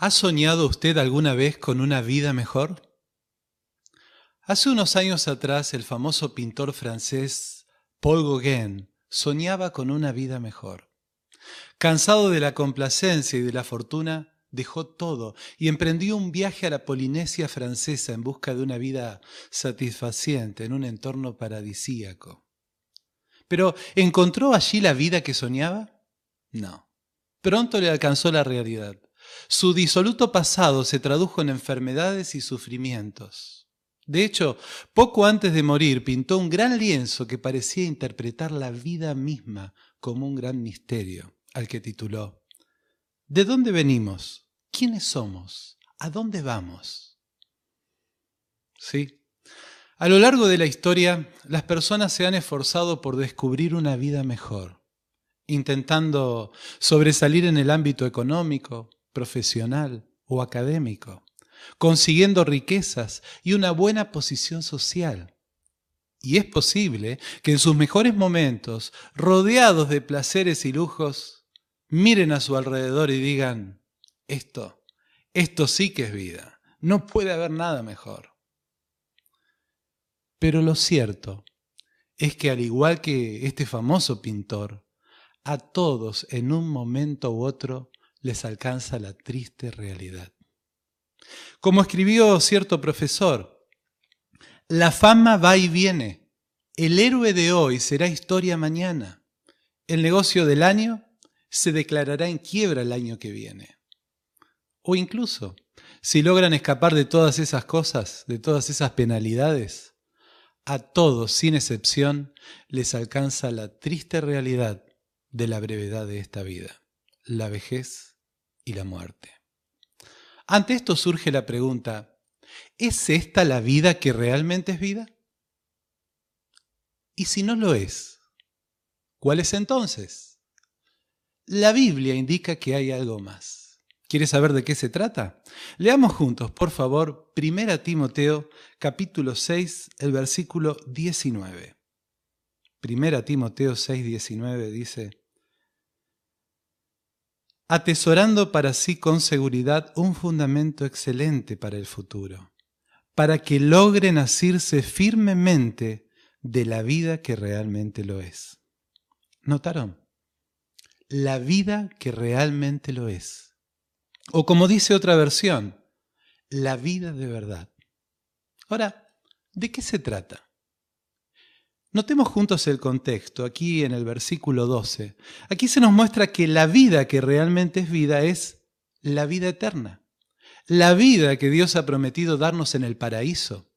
¿Ha soñado usted alguna vez con una vida mejor? Hace unos años atrás el famoso pintor francés Paul Gauguin soñaba con una vida mejor. Cansado de la complacencia y de la fortuna, dejó todo y emprendió un viaje a la Polinesia francesa en busca de una vida satisfaciente en un entorno paradisíaco. Pero ¿encontró allí la vida que soñaba? No. Pronto le alcanzó la realidad. Su disoluto pasado se tradujo en enfermedades y sufrimientos. De hecho, poco antes de morir pintó un gran lienzo que parecía interpretar la vida misma como un gran misterio, al que tituló ¿De dónde venimos? ¿Quiénes somos? ¿A dónde vamos? Sí. A lo largo de la historia, las personas se han esforzado por descubrir una vida mejor, intentando sobresalir en el ámbito económico, profesional o académico, consiguiendo riquezas y una buena posición social. Y es posible que en sus mejores momentos, rodeados de placeres y lujos, miren a su alrededor y digan, esto, esto sí que es vida, no puede haber nada mejor. Pero lo cierto es que al igual que este famoso pintor, a todos en un momento u otro les alcanza la triste realidad. Como escribió cierto profesor, la fama va y viene. El héroe de hoy será historia mañana. El negocio del año se declarará en quiebra el año que viene. O incluso, si logran escapar de todas esas cosas, de todas esas penalidades, a todos, sin excepción, les alcanza la triste realidad de la brevedad de esta vida, la vejez la muerte. Ante esto surge la pregunta, ¿es esta la vida que realmente es vida? Y si no lo es, ¿cuál es entonces? La Biblia indica que hay algo más. ¿Quieres saber de qué se trata? Leamos juntos, por favor, 1 Timoteo capítulo 6, el versículo 19. 1 Timoteo 6, 19 dice, atesorando para sí con seguridad un fundamento excelente para el futuro, para que logren asirse firmemente de la vida que realmente lo es. ¿Notaron? La vida que realmente lo es. O como dice otra versión, la vida de verdad. Ahora, ¿de qué se trata? Notemos juntos el contexto, aquí en el versículo 12. Aquí se nos muestra que la vida que realmente es vida es la vida eterna. La vida que Dios ha prometido darnos en el paraíso.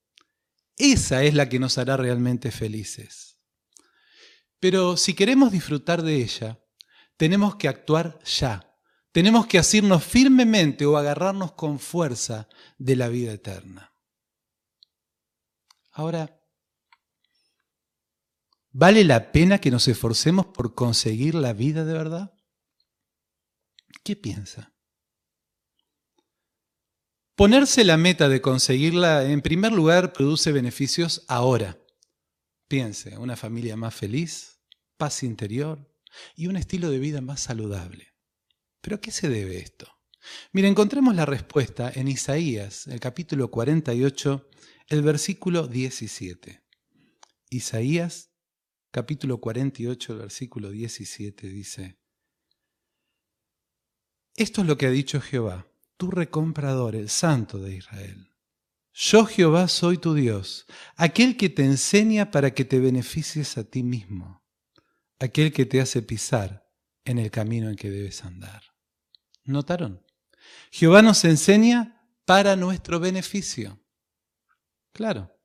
Esa es la que nos hará realmente felices. Pero si queremos disfrutar de ella, tenemos que actuar ya. Tenemos que asirnos firmemente o agarrarnos con fuerza de la vida eterna. Ahora, ¿Vale la pena que nos esforcemos por conseguir la vida de verdad? ¿Qué piensa? Ponerse la meta de conseguirla, en primer lugar, produce beneficios ahora. Piense, una familia más feliz, paz interior y un estilo de vida más saludable. ¿Pero a qué se debe esto? Mire, encontremos la respuesta en Isaías, el capítulo 48, el versículo 17. Isaías capítulo 48, versículo 17 dice, Esto es lo que ha dicho Jehová, tu recomprador, el santo de Israel. Yo Jehová soy tu Dios, aquel que te enseña para que te beneficies a ti mismo, aquel que te hace pisar en el camino en que debes andar. ¿Notaron? Jehová nos enseña para nuestro beneficio. Claro.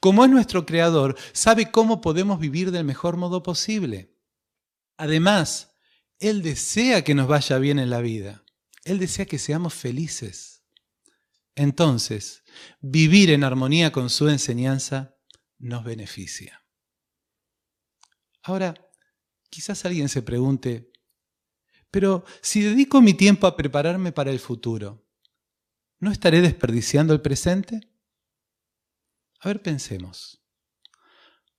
Como es nuestro creador, sabe cómo podemos vivir del mejor modo posible. Además, Él desea que nos vaya bien en la vida. Él desea que seamos felices. Entonces, vivir en armonía con su enseñanza nos beneficia. Ahora, quizás alguien se pregunte, pero si dedico mi tiempo a prepararme para el futuro, ¿no estaré desperdiciando el presente? A ver, pensemos.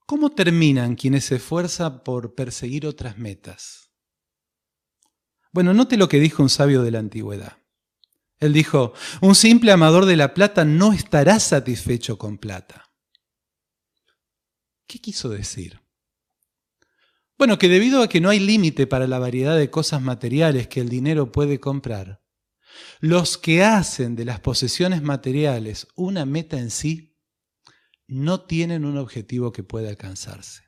¿Cómo terminan quienes se esfuerzan por perseguir otras metas? Bueno, note lo que dijo un sabio de la antigüedad. Él dijo, un simple amador de la plata no estará satisfecho con plata. ¿Qué quiso decir? Bueno, que debido a que no hay límite para la variedad de cosas materiales que el dinero puede comprar, los que hacen de las posesiones materiales una meta en sí, no tienen un objetivo que pueda alcanzarse.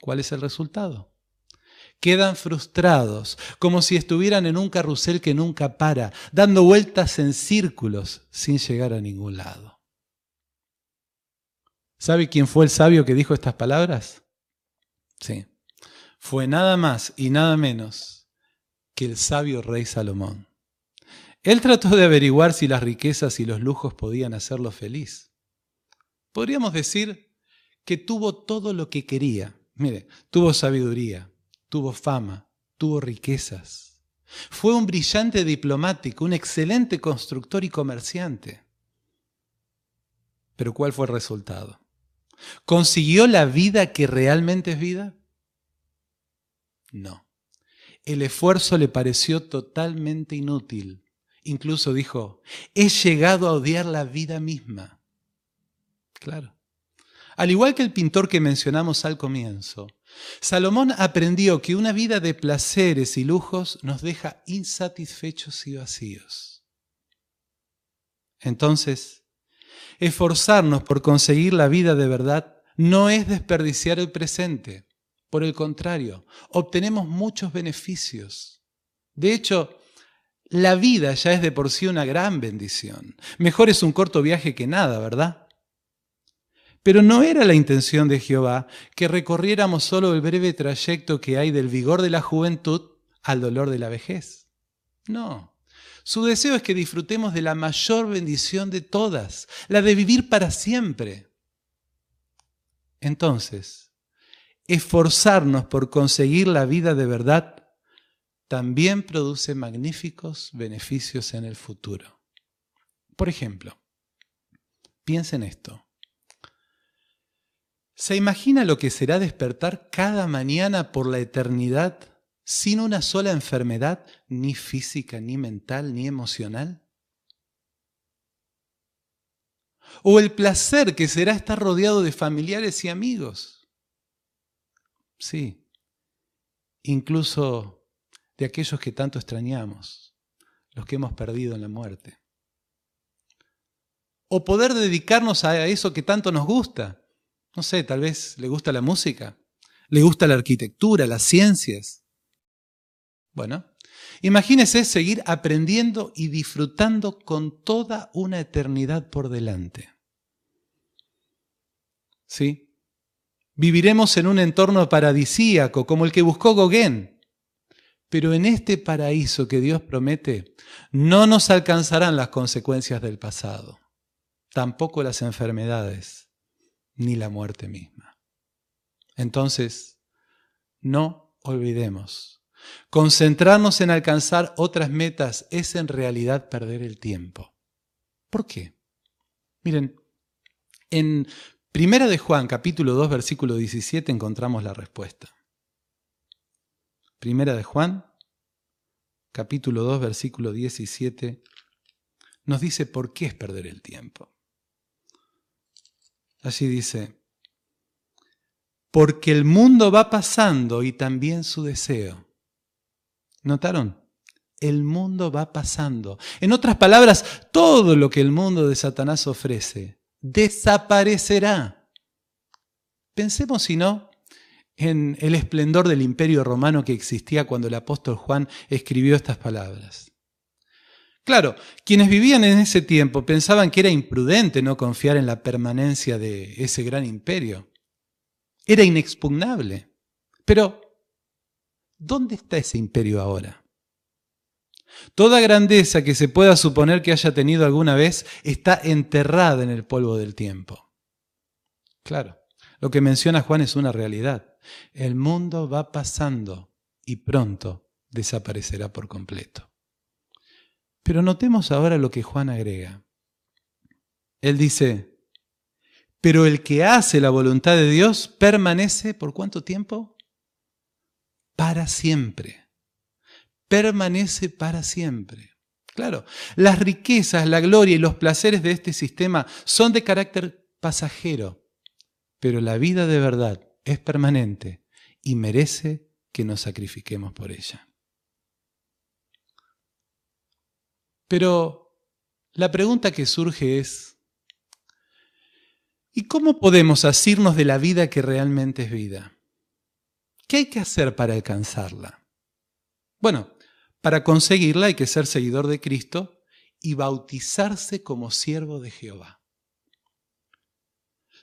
¿Cuál es el resultado? Quedan frustrados, como si estuvieran en un carrusel que nunca para, dando vueltas en círculos sin llegar a ningún lado. ¿Sabe quién fue el sabio que dijo estas palabras? Sí, fue nada más y nada menos que el sabio rey Salomón. Él trató de averiguar si las riquezas y los lujos podían hacerlo feliz. Podríamos decir que tuvo todo lo que quería. Mire, tuvo sabiduría, tuvo fama, tuvo riquezas. Fue un brillante diplomático, un excelente constructor y comerciante. Pero ¿cuál fue el resultado? ¿Consiguió la vida que realmente es vida? No. El esfuerzo le pareció totalmente inútil Incluso dijo, he llegado a odiar la vida misma. Claro. Al igual que el pintor que mencionamos al comienzo, Salomón aprendió que una vida de placeres y lujos nos deja insatisfechos y vacíos. Entonces, esforzarnos por conseguir la vida de verdad no es desperdiciar el presente. Por el contrario, obtenemos muchos beneficios. De hecho, la vida ya es de por sí una gran bendición. Mejor es un corto viaje que nada, ¿verdad? Pero no era la intención de Jehová que recorriéramos solo el breve trayecto que hay del vigor de la juventud al dolor de la vejez. No. Su deseo es que disfrutemos de la mayor bendición de todas, la de vivir para siempre. Entonces, esforzarnos por conseguir la vida de verdad también produce magníficos beneficios en el futuro. Por ejemplo, piensen esto. ¿Se imagina lo que será despertar cada mañana por la eternidad sin una sola enfermedad, ni física, ni mental, ni emocional? ¿O el placer que será estar rodeado de familiares y amigos? Sí, incluso de aquellos que tanto extrañamos, los que hemos perdido en la muerte. O poder dedicarnos a eso que tanto nos gusta. No sé, tal vez le gusta la música, le gusta la arquitectura, las ciencias. Bueno, imagínese seguir aprendiendo y disfrutando con toda una eternidad por delante. ¿Sí? Viviremos en un entorno paradisíaco como el que buscó Gauguin pero en este paraíso que Dios promete, no nos alcanzarán las consecuencias del pasado, tampoco las enfermedades, ni la muerte misma. Entonces, no olvidemos, concentrarnos en alcanzar otras metas es en realidad perder el tiempo. ¿Por qué? Miren, en Primera de Juan, capítulo 2, versículo 17, encontramos la respuesta. Primera de Juan, capítulo 2, versículo 17, nos dice por qué es perder el tiempo. Allí dice, porque el mundo va pasando y también su deseo. ¿Notaron? El mundo va pasando. En otras palabras, todo lo que el mundo de Satanás ofrece desaparecerá. Pensemos si no en el esplendor del imperio romano que existía cuando el apóstol Juan escribió estas palabras. Claro, quienes vivían en ese tiempo pensaban que era imprudente no confiar en la permanencia de ese gran imperio. Era inexpugnable. Pero, ¿dónde está ese imperio ahora? Toda grandeza que se pueda suponer que haya tenido alguna vez está enterrada en el polvo del tiempo. Claro, lo que menciona Juan es una realidad. El mundo va pasando y pronto desaparecerá por completo. Pero notemos ahora lo que Juan agrega. Él dice, pero el que hace la voluntad de Dios permanece por cuánto tiempo? Para siempre. Permanece para siempre. Claro, las riquezas, la gloria y los placeres de este sistema son de carácter pasajero, pero la vida de verdad es permanente y merece que nos sacrifiquemos por ella. Pero la pregunta que surge es, ¿y cómo podemos asirnos de la vida que realmente es vida? ¿Qué hay que hacer para alcanzarla? Bueno, para conseguirla hay que ser seguidor de Cristo y bautizarse como siervo de Jehová.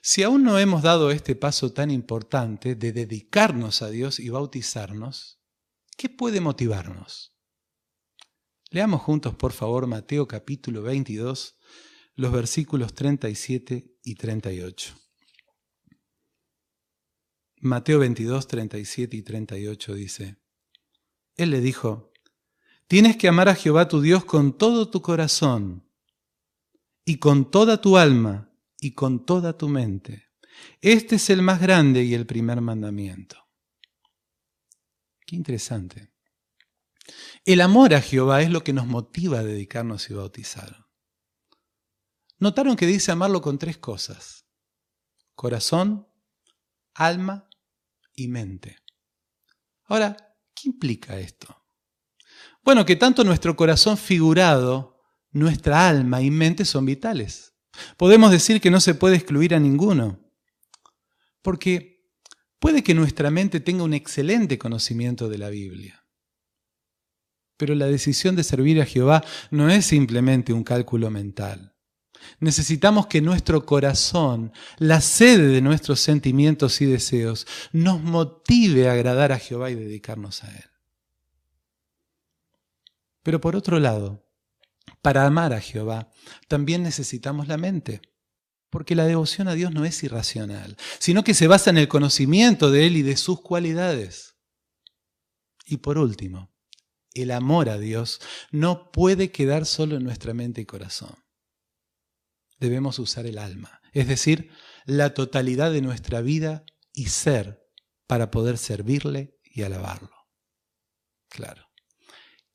Si aún no hemos dado este paso tan importante de dedicarnos a Dios y bautizarnos, ¿qué puede motivarnos? Leamos juntos, por favor, Mateo capítulo 22, los versículos 37 y 38. Mateo 22, 37 y 38 dice, Él le dijo, tienes que amar a Jehová tu Dios con todo tu corazón y con toda tu alma y con toda tu mente. Este es el más grande y el primer mandamiento. Qué interesante. El amor a Jehová es lo que nos motiva a dedicarnos y bautizar. Notaron que dice amarlo con tres cosas. Corazón, alma y mente. Ahora, ¿qué implica esto? Bueno, que tanto nuestro corazón figurado, nuestra alma y mente son vitales. Podemos decir que no se puede excluir a ninguno. Porque puede que nuestra mente tenga un excelente conocimiento de la Biblia. Pero la decisión de servir a Jehová no es simplemente un cálculo mental. Necesitamos que nuestro corazón, la sede de nuestros sentimientos y deseos, nos motive a agradar a Jehová y dedicarnos a Él. Pero por otro lado, para amar a Jehová, también necesitamos la mente. Porque la devoción a Dios no es irracional, sino que se basa en el conocimiento de Él y de sus cualidades. Y por último, el amor a Dios no puede quedar solo en nuestra mente y corazón debemos usar el alma, es decir, la totalidad de nuestra vida y ser para poder servirle y alabarlo. Claro.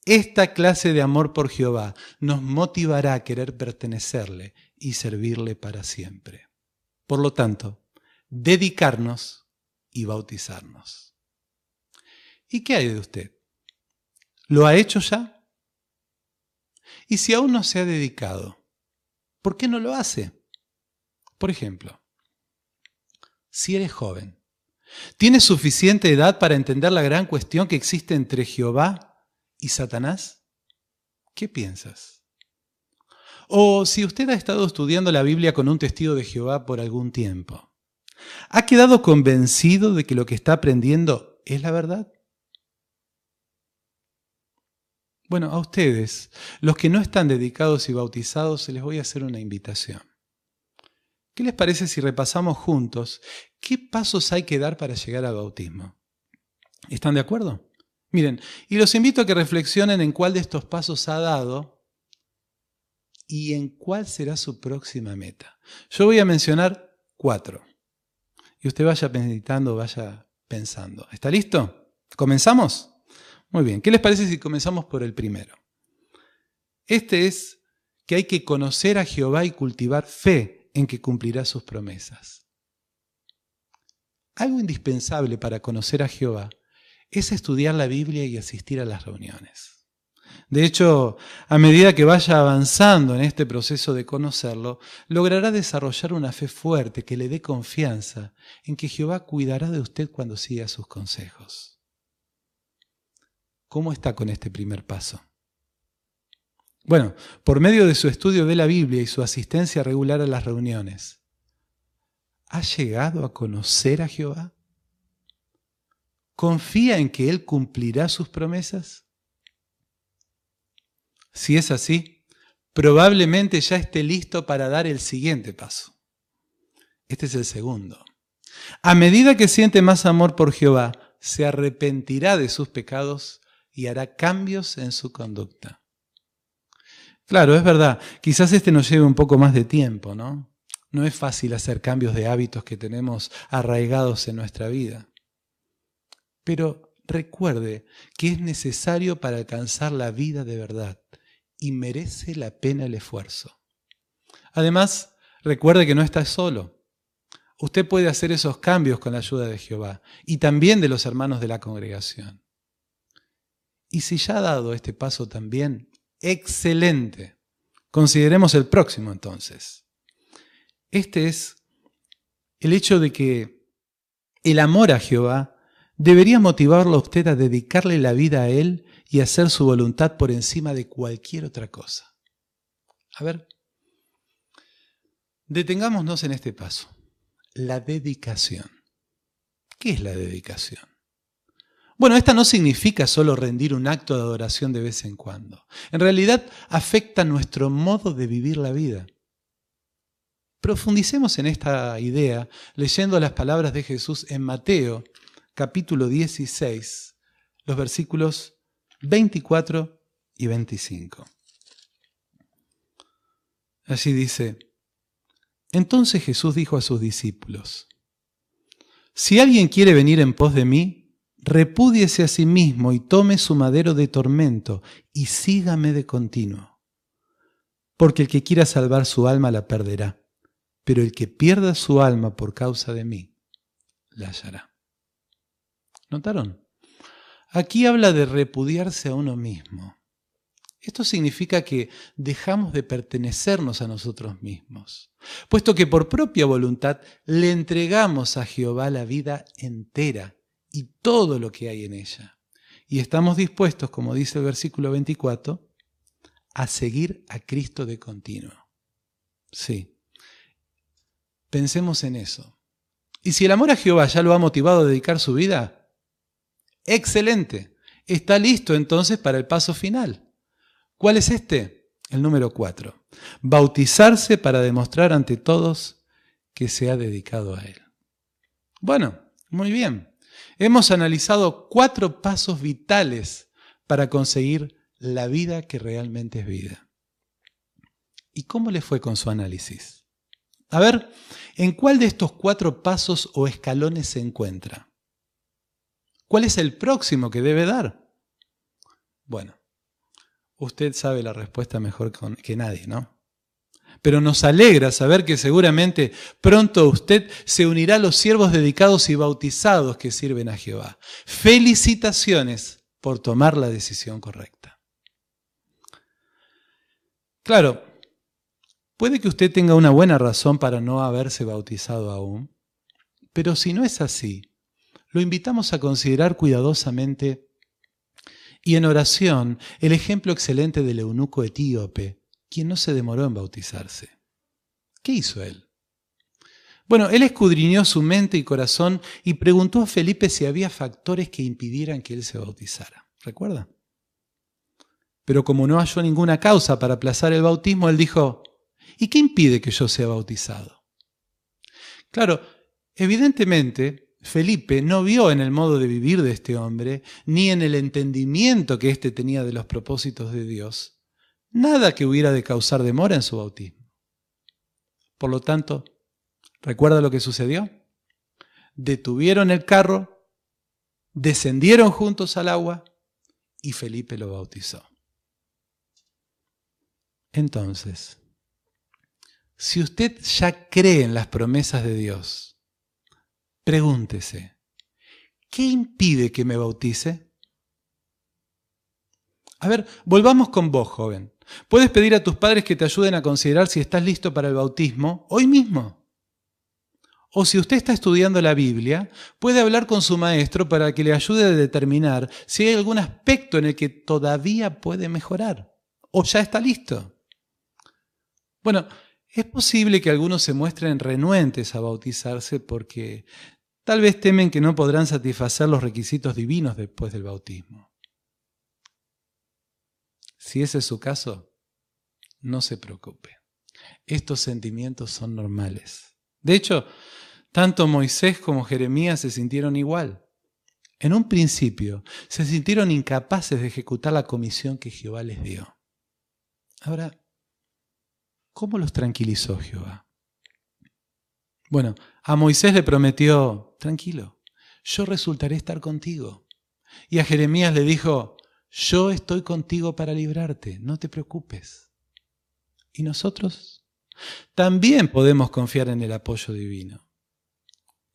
Esta clase de amor por Jehová nos motivará a querer pertenecerle y servirle para siempre. Por lo tanto, dedicarnos y bautizarnos. ¿Y qué hay de usted? ¿Lo ha hecho ya? ¿Y si aún no se ha dedicado? ¿Por qué no lo hace? Por ejemplo, si eres joven, ¿tienes suficiente edad para entender la gran cuestión que existe entre Jehová y Satanás? ¿Qué piensas? O si usted ha estado estudiando la Biblia con un testigo de Jehová por algún tiempo, ¿ha quedado convencido de que lo que está aprendiendo es la verdad? Bueno, a ustedes, los que no están dedicados y bautizados, les voy a hacer una invitación. ¿Qué les parece si repasamos juntos qué pasos hay que dar para llegar al bautismo? ¿Están de acuerdo? Miren, y los invito a que reflexionen en cuál de estos pasos ha dado y en cuál será su próxima meta. Yo voy a mencionar cuatro. Y usted vaya meditando, vaya pensando. ¿Está listo? ¿Comenzamos? Muy bien, ¿qué les parece si comenzamos por el primero? Este es que hay que conocer a Jehová y cultivar fe en que cumplirá sus promesas. Algo indispensable para conocer a Jehová es estudiar la Biblia y asistir a las reuniones. De hecho, a medida que vaya avanzando en este proceso de conocerlo, logrará desarrollar una fe fuerte que le dé confianza en que Jehová cuidará de usted cuando siga sus consejos. ¿Cómo está con este primer paso? Bueno, por medio de su estudio de la Biblia y su asistencia regular a las reuniones, ¿ha llegado a conocer a Jehová? ¿Confía en que Él cumplirá sus promesas? Si es así, probablemente ya esté listo para dar el siguiente paso. Este es el segundo. A medida que siente más amor por Jehová, se arrepentirá de sus pecados y hará cambios en su conducta. Claro, es verdad, quizás este nos lleve un poco más de tiempo, ¿no? No es fácil hacer cambios de hábitos que tenemos arraigados en nuestra vida. Pero recuerde que es necesario para alcanzar la vida de verdad y merece la pena el esfuerzo. Además, recuerde que no está solo. Usted puede hacer esos cambios con la ayuda de Jehová y también de los hermanos de la congregación. Y si ya ha dado este paso también, excelente. Consideremos el próximo entonces. Este es el hecho de que el amor a Jehová debería motivarlo a usted a dedicarle la vida a Él y hacer su voluntad por encima de cualquier otra cosa. A ver, detengámonos en este paso. La dedicación. ¿Qué es la dedicación? Bueno, esta no significa solo rendir un acto de adoración de vez en cuando. En realidad afecta nuestro modo de vivir la vida. Profundicemos en esta idea leyendo las palabras de Jesús en Mateo capítulo 16, los versículos 24 y 25. Así dice, entonces Jesús dijo a sus discípulos, si alguien quiere venir en pos de mí, repúdiese a sí mismo y tome su madero de tormento y sígame de continuo. Porque el que quiera salvar su alma la perderá, pero el que pierda su alma por causa de mí, la hallará. ¿Notaron? Aquí habla de repudiarse a uno mismo. Esto significa que dejamos de pertenecernos a nosotros mismos, puesto que por propia voluntad le entregamos a Jehová la vida entera y todo lo que hay en ella. Y estamos dispuestos, como dice el versículo 24, a seguir a Cristo de continuo. Sí. Pensemos en eso. Y si el amor a Jehová ya lo ha motivado a dedicar su vida, Excelente. Está listo entonces para el paso final. ¿Cuál es este? El número cuatro. Bautizarse para demostrar ante todos que se ha dedicado a Él. Bueno, muy bien. Hemos analizado cuatro pasos vitales para conseguir la vida que realmente es vida. ¿Y cómo le fue con su análisis? A ver, ¿en cuál de estos cuatro pasos o escalones se encuentra? ¿Cuál es el próximo que debe dar? Bueno, usted sabe la respuesta mejor que nadie, ¿no? Pero nos alegra saber que seguramente pronto usted se unirá a los siervos dedicados y bautizados que sirven a Jehová. Felicitaciones por tomar la decisión correcta. Claro, puede que usted tenga una buena razón para no haberse bautizado aún, pero si no es así, lo invitamos a considerar cuidadosamente y en oración el ejemplo excelente del eunuco etíope, quien no se demoró en bautizarse. ¿Qué hizo él? Bueno, él escudriñó su mente y corazón y preguntó a Felipe si había factores que impidieran que él se bautizara. ¿Recuerda? Pero como no halló ninguna causa para aplazar el bautismo, él dijo, ¿y qué impide que yo sea bautizado? Claro, evidentemente Felipe no vio en el modo de vivir de este hombre, ni en el entendimiento que éste tenía de los propósitos de Dios, nada que hubiera de causar demora en su bautismo. Por lo tanto, ¿recuerda lo que sucedió? Detuvieron el carro, descendieron juntos al agua y Felipe lo bautizó. Entonces, si usted ya cree en las promesas de Dios, Pregúntese, ¿qué impide que me bautice? A ver, volvamos con vos, joven. Puedes pedir a tus padres que te ayuden a considerar si estás listo para el bautismo hoy mismo. O si usted está estudiando la Biblia, puede hablar con su maestro para que le ayude a determinar si hay algún aspecto en el que todavía puede mejorar. O ya está listo. Bueno, es posible que algunos se muestren renuentes a bautizarse porque tal vez temen que no podrán satisfacer los requisitos divinos después del bautismo. Si ese es su caso, no se preocupe. Estos sentimientos son normales. De hecho, tanto Moisés como Jeremías se sintieron igual. En un principio se sintieron incapaces de ejecutar la comisión que Jehová les dio. Ahora, ¿Cómo los tranquilizó Jehová? Bueno, a Moisés le prometió, tranquilo, yo resultaré estar contigo. Y a Jeremías le dijo, yo estoy contigo para librarte, no te preocupes. ¿Y nosotros? También podemos confiar en el apoyo divino.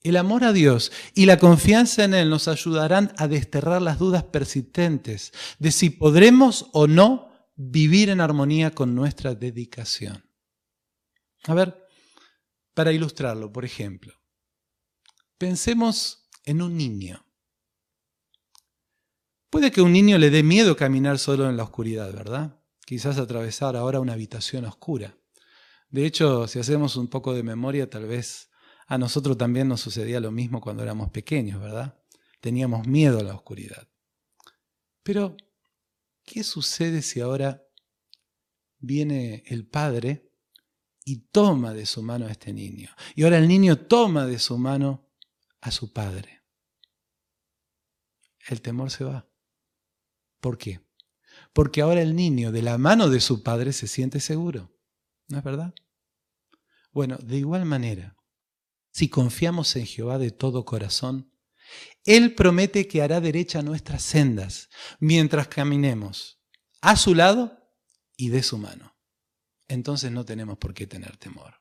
El amor a Dios y la confianza en Él nos ayudarán a desterrar las dudas persistentes de si podremos o no vivir en armonía con nuestra dedicación. A ver, para ilustrarlo, por ejemplo, pensemos en un niño. Puede que a un niño le dé miedo caminar solo en la oscuridad, ¿verdad? Quizás atravesar ahora una habitación oscura. De hecho, si hacemos un poco de memoria, tal vez a nosotros también nos sucedía lo mismo cuando éramos pequeños, ¿verdad? Teníamos miedo a la oscuridad. Pero, ¿qué sucede si ahora viene el padre y toma de su mano a este niño? Y ahora el niño toma de su mano a su padre. El temor se va. ¿Por qué? Porque ahora el niño de la mano de su padre se siente seguro. ¿No es verdad? Bueno, de igual manera, si confiamos en Jehová de todo corazón, Él promete que hará derecha nuestras sendas mientras caminemos a su lado y de su mano. Entonces no tenemos por qué tener temor.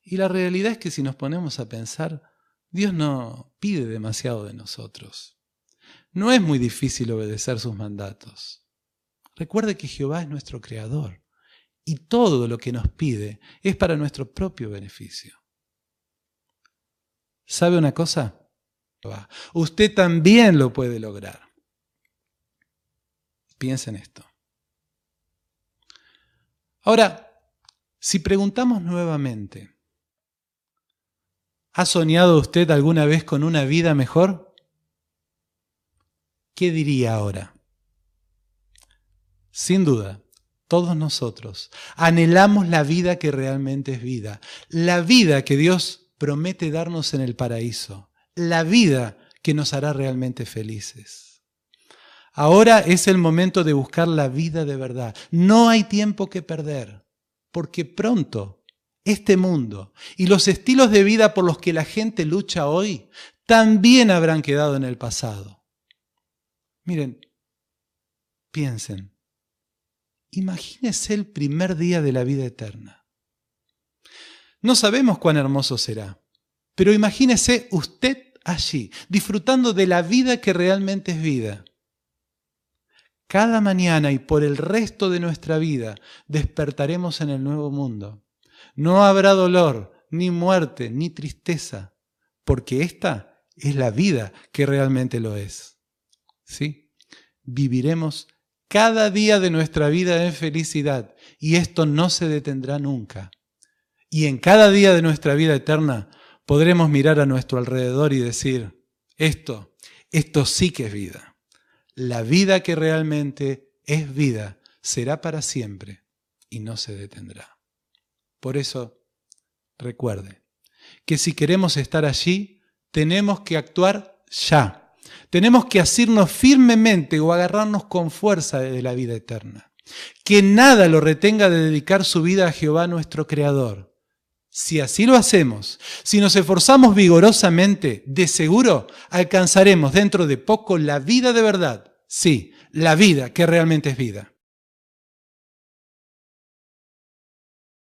Y la realidad es que si nos ponemos a pensar, Dios no pide demasiado de nosotros. No es muy difícil obedecer sus mandatos. Recuerde que Jehová es nuestro creador y todo lo que nos pide es para nuestro propio beneficio. ¿Sabe una cosa? Usted también lo puede lograr. Piensa en esto. Ahora, si preguntamos nuevamente, ¿ha soñado usted alguna vez con una vida mejor? ¿Qué diría ahora? Sin duda, todos nosotros anhelamos la vida que realmente es vida, la vida que Dios promete darnos en el paraíso, la vida que nos hará realmente felices. Ahora es el momento de buscar la vida de verdad. No hay tiempo que perder, porque pronto este mundo y los estilos de vida por los que la gente lucha hoy también habrán quedado en el pasado. Miren, piensen, imagínese el primer día de la vida eterna. No sabemos cuán hermoso será, pero imagínese usted allí, disfrutando de la vida que realmente es vida. Cada mañana y por el resto de nuestra vida despertaremos en el nuevo mundo. No habrá dolor, ni muerte, ni tristeza, porque esta es la vida que realmente lo es. ¿Sí? Viviremos cada día de nuestra vida en felicidad y esto no se detendrá nunca. Y en cada día de nuestra vida eterna podremos mirar a nuestro alrededor y decir, esto, esto sí que es vida. La vida que realmente es vida será para siempre y no se detendrá. Por eso, recuerde que si queremos estar allí, tenemos que actuar ya tenemos que asirnos firmemente o agarrarnos con fuerza de la vida eterna. Que nada lo retenga de dedicar su vida a Jehová nuestro Creador. Si así lo hacemos, si nos esforzamos vigorosamente, de seguro alcanzaremos dentro de poco la vida de verdad. Sí, la vida que realmente es vida.